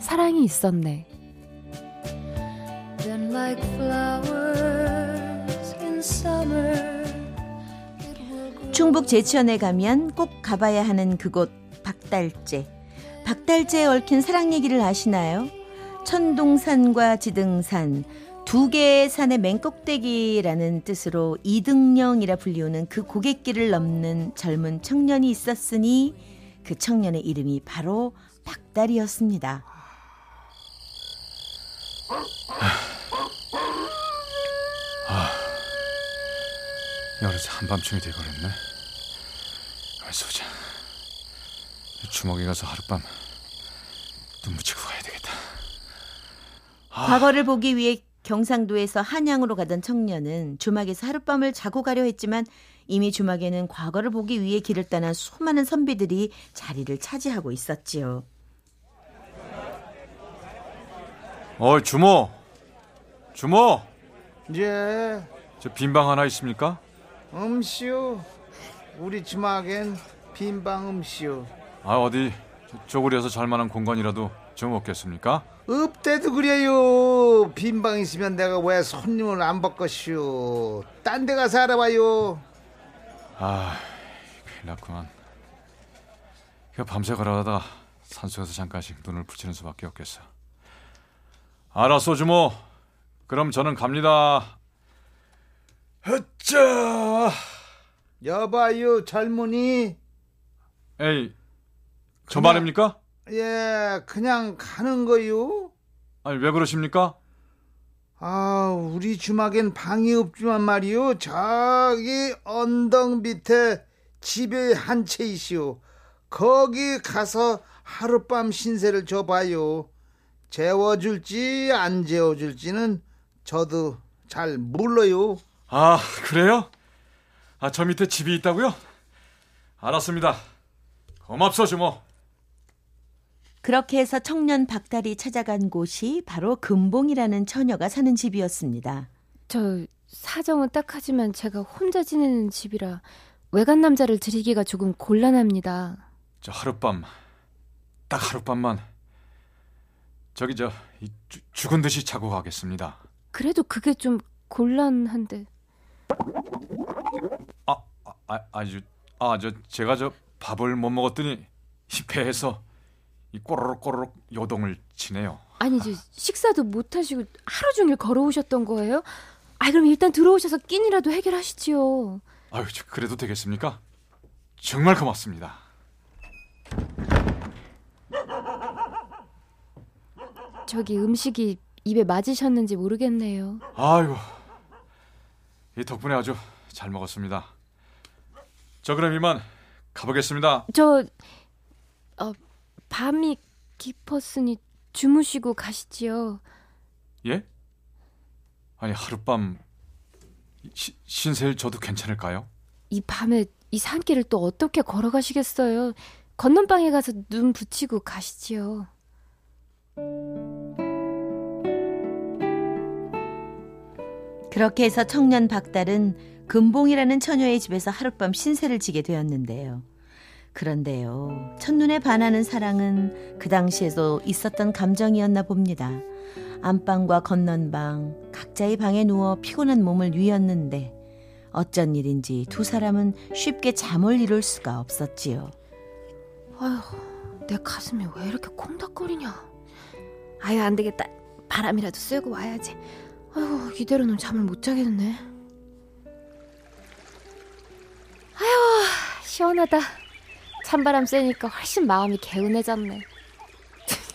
사랑이 있었네. 충북 제천에 가면 꼭 가봐야 하는 그곳 박달재. 박달재에 얽힌 사랑 얘기를 아시나요? 천동산과 지등산, 두 개의 산의 맨꼭대기라는 뜻으로 이등령이라 불리우는 그 고갯길을 넘는 젊은 청년이 있었으니 그 청년의 이름이 바로 박달이었습니다. 아, 여기서 한밤중이 돼버렸네. 소자, 주먹에 가서 하룻밤 눈 붙이고 가야 되겠다. 아. 과거를 보기 위해 경상도에서 한양으로 가던 청년은 주막에서 하룻밤을 자고 가려 했지만 이미 주막에는 과거를 보기 위해 길을 떠난 수많은 선비들이 자리를 차지하고 있었지요. 어이 주모, 주모. 예. 저 빈방 하나 있습니까? 음시오. 우리 주막엔 빈방 음시오. 아 어디 쪼그려서 잘만한 공간이라도 좀 없겠습니까? 없대도 그래요. 빈방 있으면 내가 왜 손님을 안 바꿨슈. 딴 데 가서 알아봐요. 아, 큰일 났구만. 그 밤새 걸어가다가 산속에서 잠깐씩 눈을 붙이는 수밖에 없겠어. 알았어, 주모. 그럼 저는 갑니다. 흐짜. 여봐요, 젊은이. 에이, 저 말입니까? 예, 그냥 가는 거요. 아니, 왜 그러십니까? 아, 우리 주막엔 방이 없지만 말이요. 저기 언덕 밑에 집에 한 채 있시오. 거기 가서 하룻밤 신세를 줘봐요. 재워줄지 안 재워줄지는 저도 잘 몰라요. 아, 그래요? 아, 저 밑에 집이 있다고요? 알았습니다. 고맙소, 주모. 그렇게 해서 청년 박달이 찾아간 곳이 바로 금봉이라는 처녀가 사는 집이었습니다. 저 사정은 딱하지만 제가 혼자 지내는 집이라 외간 남자를 들이기가 조금 곤란합니다. 저 하룻밤, 딱 하룻밤만 저기 저 주, 죽은 듯이 자고 가겠습니다. 그래도 그게 좀 곤란한데. 아, 아, 아, 아주, 아, 저 제가 저 밥을 못 먹었더니 이 배에서 이 꼬르륵 꼬르륵 요동을 치네요. 아니 저 식사도 못 하시고 하루 종일 걸어오셨던 거예요? 아 그럼 일단 들어오셔서 끼니라도 해결하시지요. 아유 그래도 되겠습니까? 정말 고맙습니다. 저기 음식이 입에 맞으셨는지 모르겠네요. 아이고 이 덕분에 아주 잘 먹었습니다. 저 그럼 이만 가보겠습니다. 저 어, 밤이 깊었으니 주무시고 가시지요. 예? 아니 하룻밤 시, 신세를 져도 괜찮을까요? 이 밤에 이 산길을 또 어떻게 걸어가시겠어요? 건넌방에 가서 눈 붙이고 가시지요. 그렇게 해서 청년 박달은 금봉이라는 처녀의 집에서 하룻밤 신세를 지게 되었는데요. 그런데요, 첫눈에 반하는 사랑은 그 당시에도 있었던 감정이었나 봅니다. 안방과 건넌방, 각자의 방에 누워 피곤한 몸을 누였는데 어쩐 일인지 두 사람은 쉽게 잠을 이룰 수가 없었지요. 아휴, 내 가슴이 왜 이렇게 콩닥거리냐. 아유, 안 되겠다. 바람이라도 쐬고 와야지. 아휴, 이대로는 잠을 못 자겠네. 아휴, 시원하다. 찬바람 쐬니까 훨씬 마음이 개운해졌네.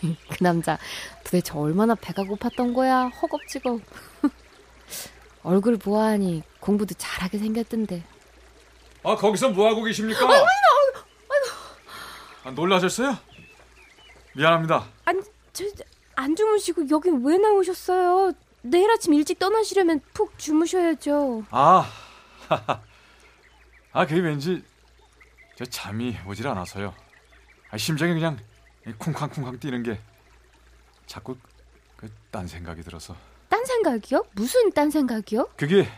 그 남자 도대체 얼마나 배가 고팠던 거야? 허겁지겁. 얼굴 보아하니 공부도 잘하게 생겼던데. 아 거기서 뭐 하고 계십니까? 아이고, 아이고, 아이고. 아, 놀라셨어요? 미안합니다. 아니 저 안 주무시고 여긴 왜 나오셨어요? 내일 아침 일찍 떠나시려면 푹 주무셔야죠. 아, 아 그게 왠지 저 잠이 오질 않아서요. 아, 심장이 그냥 쿵쾅쿵쾅 뛰는 게 자꾸 그 딴 생각이 들어서. 딴 생각이요? 무슨 딴 생각이요? 그게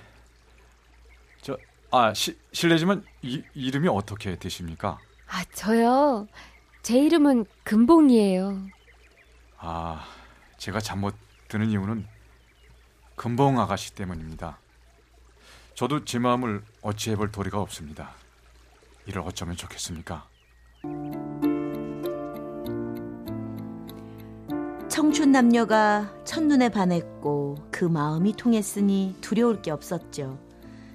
저 아 실례지만 이, 이름이 어떻게 되십니까? 아 저요. 제 이름은 금봉이에요. 아, 제가 잠 못 드는 이유는 금봉 아가씨 때문입니다. 저도 제 마음을 어찌해 볼 도리가 없습니다. 이를 어쩌면 좋겠습니까? 청춘 남녀가 첫눈에 반했고 그 마음이 통했으니 두려울 게 없었죠.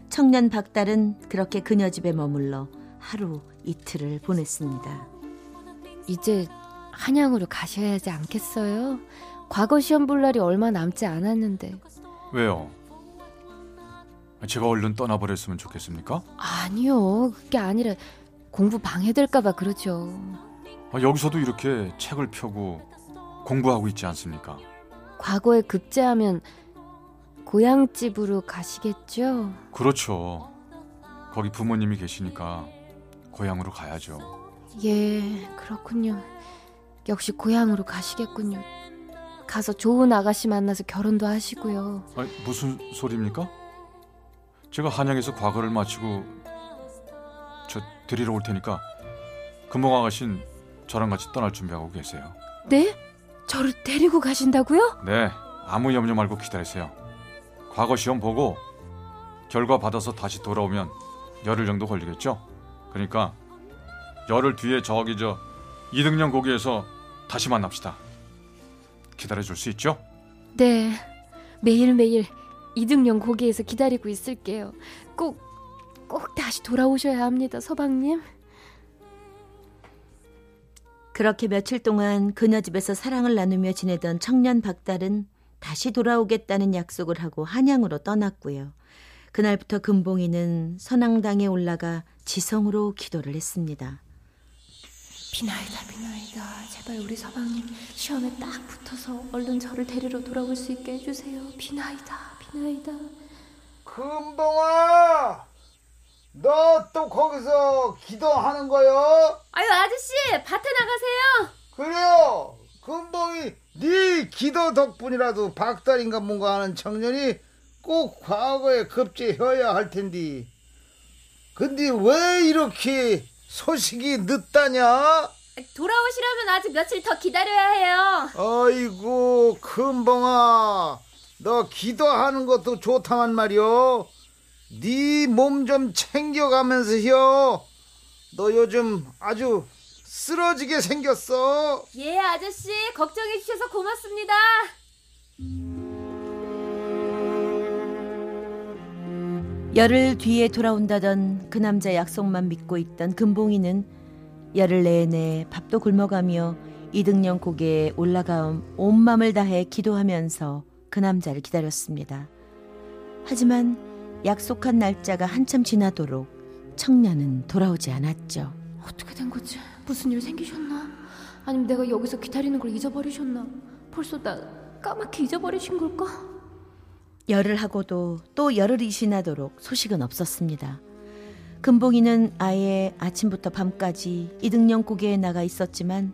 청년 박달은 그렇게 그녀 집에 머물러 하루 이틀을 보냈습니다. 이제 한양으로 가셔야 하지 않겠어요? 과거 시험 볼 날이 얼마 남지 않았는데. 왜요? 제가 얼른 떠나버렸으면 좋겠습니까? 아니요. 그게 아니라 공부 방해될까봐 그러죠. 아, 여기서도 이렇게 책을 펴고 공부하고 있지 않습니까? 과거에 급제하면 고향집으로 가시겠죠? 그렇죠. 거기 부모님이 계시니까 고향으로 가야죠. 예, 그렇군요. 역시 고향으로 가시겠군요. 가서 좋은 아가씨 만나서 결혼도 하시고요. 아니, 무슨 소리입니까? 제가 한양에서 과거를 마치고 저 데리러 올 테니까 금봉 아가씨는 저랑 같이 떠날 준비하고 계세요. 네? 저를 데리고 가신다고요? 네, 아무 염려 말고 기다리세요. 과거 시험 보고 결과 받아서 다시 돌아오면 열흘 정도 걸리겠죠? 그러니까 열흘 뒤에 저기 저 이등령 고기에서 다시 만납시다. 기다려줄 수 있죠? 네, 매일매일 이등령 고개에서 기다리고 있을게요. 꼭, 꼭 다시 돌아오셔야 합니다, 서방님. 그렇게 며칠 동안 그녀 집에서 사랑을 나누며 지내던 청년 박달은 다시 돌아오겠다는 약속을 하고 한양으로 떠났고요. 그날부터 금봉이는 선앙당에 올라가 지성으로 기도를 했습니다. 비나이다, 비나이다. 제발 우리 서방님 시험에 딱 붙어서 얼른 저를 데리러 돌아올 수 있게 해주세요. 비나이다, 비나이다. 금봉아, 너 또 거기서 기도하는 거요? 아유 아저씨 밭에 나가세요. 그래요. 금봉이 네 기도 덕분이라도 박달인가 뭔가 하는 청년이 꼭 과거에 급제해야 할 텐데. 근데 왜 이렇게 소식이 늦다냐? 돌아오시려면 아직 며칠 더 기다려야 해요. 아이고 금봉아 너 기도하는 것도 좋다만 말이오 네 몸 좀 챙겨가면서요 너 요즘 아주 쓰러지게 생겼어 예 아저씨 걱정해 주셔서 고맙습니다. 열흘 뒤에 돌아온다던 그 남자 약속만 믿고 있던 금봉이는 열흘 내내 밥도 굶어가며 이등령 고개에 올라가 온 맘을 다해 기도하면서 그 남자를 기다렸습니다. 하지만 약속한 날짜가 한참 지나도록 청년은 돌아오지 않았죠. 어떻게 된 거지? 무슨 일 생기셨나? 아니면 내가 여기서 기다리는 걸 잊어버리셨나? 벌써 나 까맣게 잊어버리신 걸까? 열을 하고도 또 열흘이 지나도록 소식은 없었습니다. 금봉이는 아예 아침부터 밤까지 이등령 고개에 나가 있었지만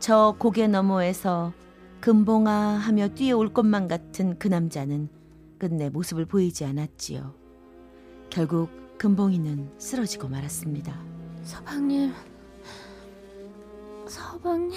저 고개 너머에서 금봉아 하며 뛰어올 것만 같은 그 남자는 끝내 모습을 보이지 않았지요. 결국 금봉이는 쓰러지고 말았습니다. 서방님, 서방님.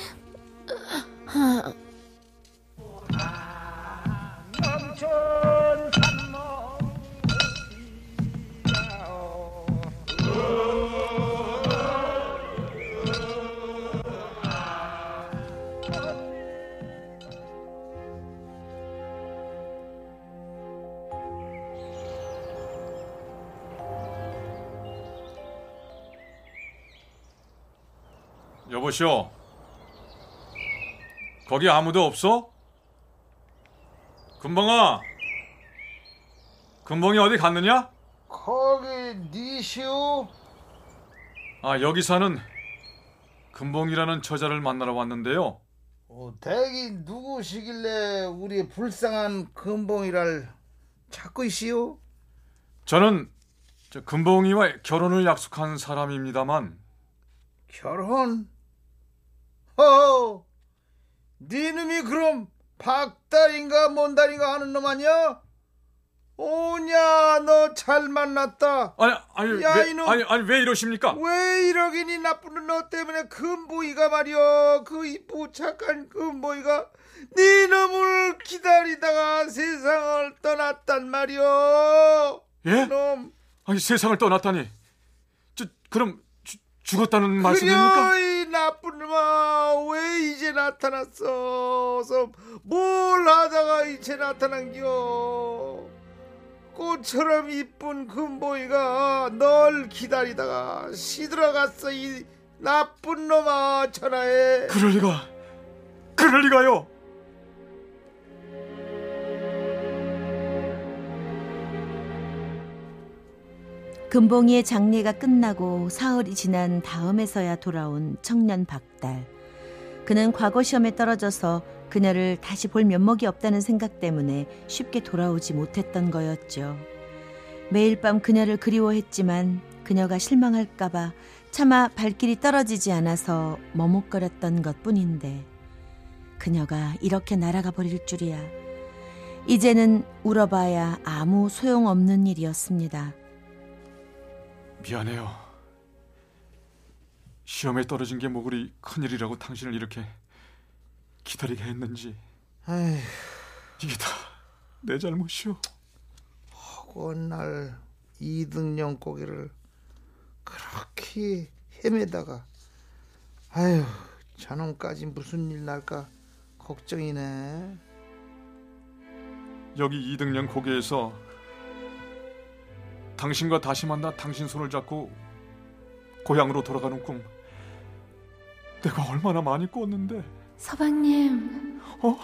여보시오. 거기 아무도 없어? 금봉아. 금봉이 어디 갔느냐? 거기 니시오 아, 여기 사는 금봉이라는 처자를 만나러 왔는데요. 어, 대기 누구시길래 우리 불쌍한 금봉이를 찾고 있시오? 저는 저 금봉이와 결혼을 약속한 사람입니다만 결혼? 허, 네 놈이 그럼 박달인가 뭔달인가 하는 놈 아니야? 오냐 너 잘 만났다. 아니 아니 야, 왜, 이놈! 아니 아니 왜 이러십니까? 왜 이러기니 나쁜 너 때문에 금보이가 말이여 그 이쁘고 착한 금보이가 네 놈을 기다리다가 세상을 떠났단 말이여 예? 놈 아니 세상을 떠났다니. 저 그럼 주, 죽었다는 말씀입니까? 이 나쁜 놈아 왜 이제 나타났어 뭘 하다가 이제 나타난겨 꽃처럼 이쁜 금보이가 널 기다리다가 시들어갔어 이 나쁜 놈아 천하에 그럴 리가. 그럴 리가요. 금봉이의 장례가 끝나고 사흘이 지난 다음에서야 돌아온 청년 박달. 그는 과거 시험에 떨어져서 그녀를 다시 볼 면목이 없다는 생각 때문에 쉽게 돌아오지 못했던 거였죠. 매일 밤 그녀를 그리워했지만 그녀가 실망할까봐 차마 발길이 떨어지지 않아서 머뭇거렸던 것 뿐인데 그녀가 이렇게 날아가 버릴 줄이야. 이제는 울어봐야 아무 소용없는 일이었습니다. 미안해요. 시험에 떨어진 게 뭐 그리 큰일이라고 당신을 이렇게 기다리게 했는지 아휴 이게 다 내 잘못이오. 허건 날 이등령 고개를 그렇게 헤매다가 아휴 저놈까지 무슨 일 날까 걱정이네 여기 이등령 고개에서 당신과 다시 만나 당신 손을 잡고 고향으로 돌아가는 꿈 내가 얼마나 많이 꿨는데 서방님, 어?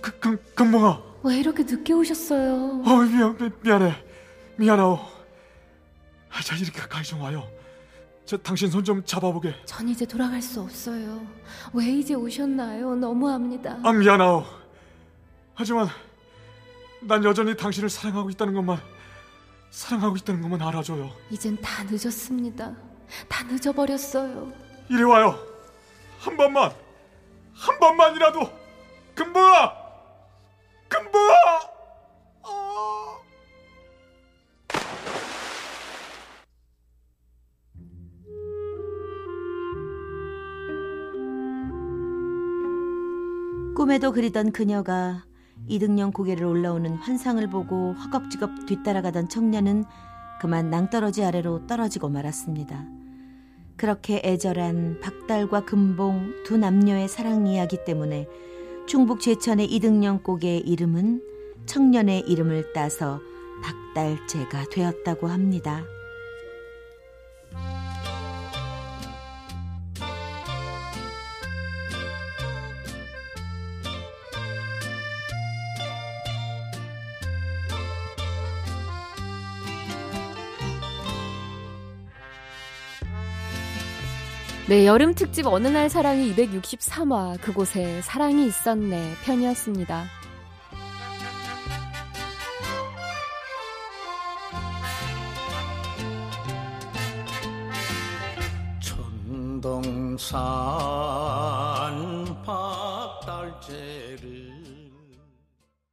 그, 금, 금붕아 왜 이렇게 늦게 오셨어요? 어 미안, 미, 미안해 미안하오 아, 자 이렇게 가까이 좀 와요 저 당신 손 좀 잡아보게 전 이제 돌아갈 수 없어요. 왜 이제 오셨나요? 너무합니다. 아 미안하오 하지만 난 여전히 당신을 사랑하고 있다는 것만 사랑하고 있다는 것만 알아줘요 이젠 다 늦었습니다. 다 늦어버렸어요. 이리 와요. 한 번만, 한 번만이라도. 금붕아, 금붕아. 어. 꿈에도 그리던 그녀가 이등령 고개를 올라오는 환상을 보고 허겁지겁 뒤따라가던 청년은 그만 낭떠러지 아래로 떨어지고 말았습니다. 그렇게 애절한 박달과 금봉 두 남녀의 사랑 이야기 때문에 충북 제천의 이등령 고개의 이름은 청년의 이름을 따서 박달제가 되었다고 합니다. 네, 여름 특집 어느 날 사랑이 263화 그곳에 사랑이 있었네 편이었습니다.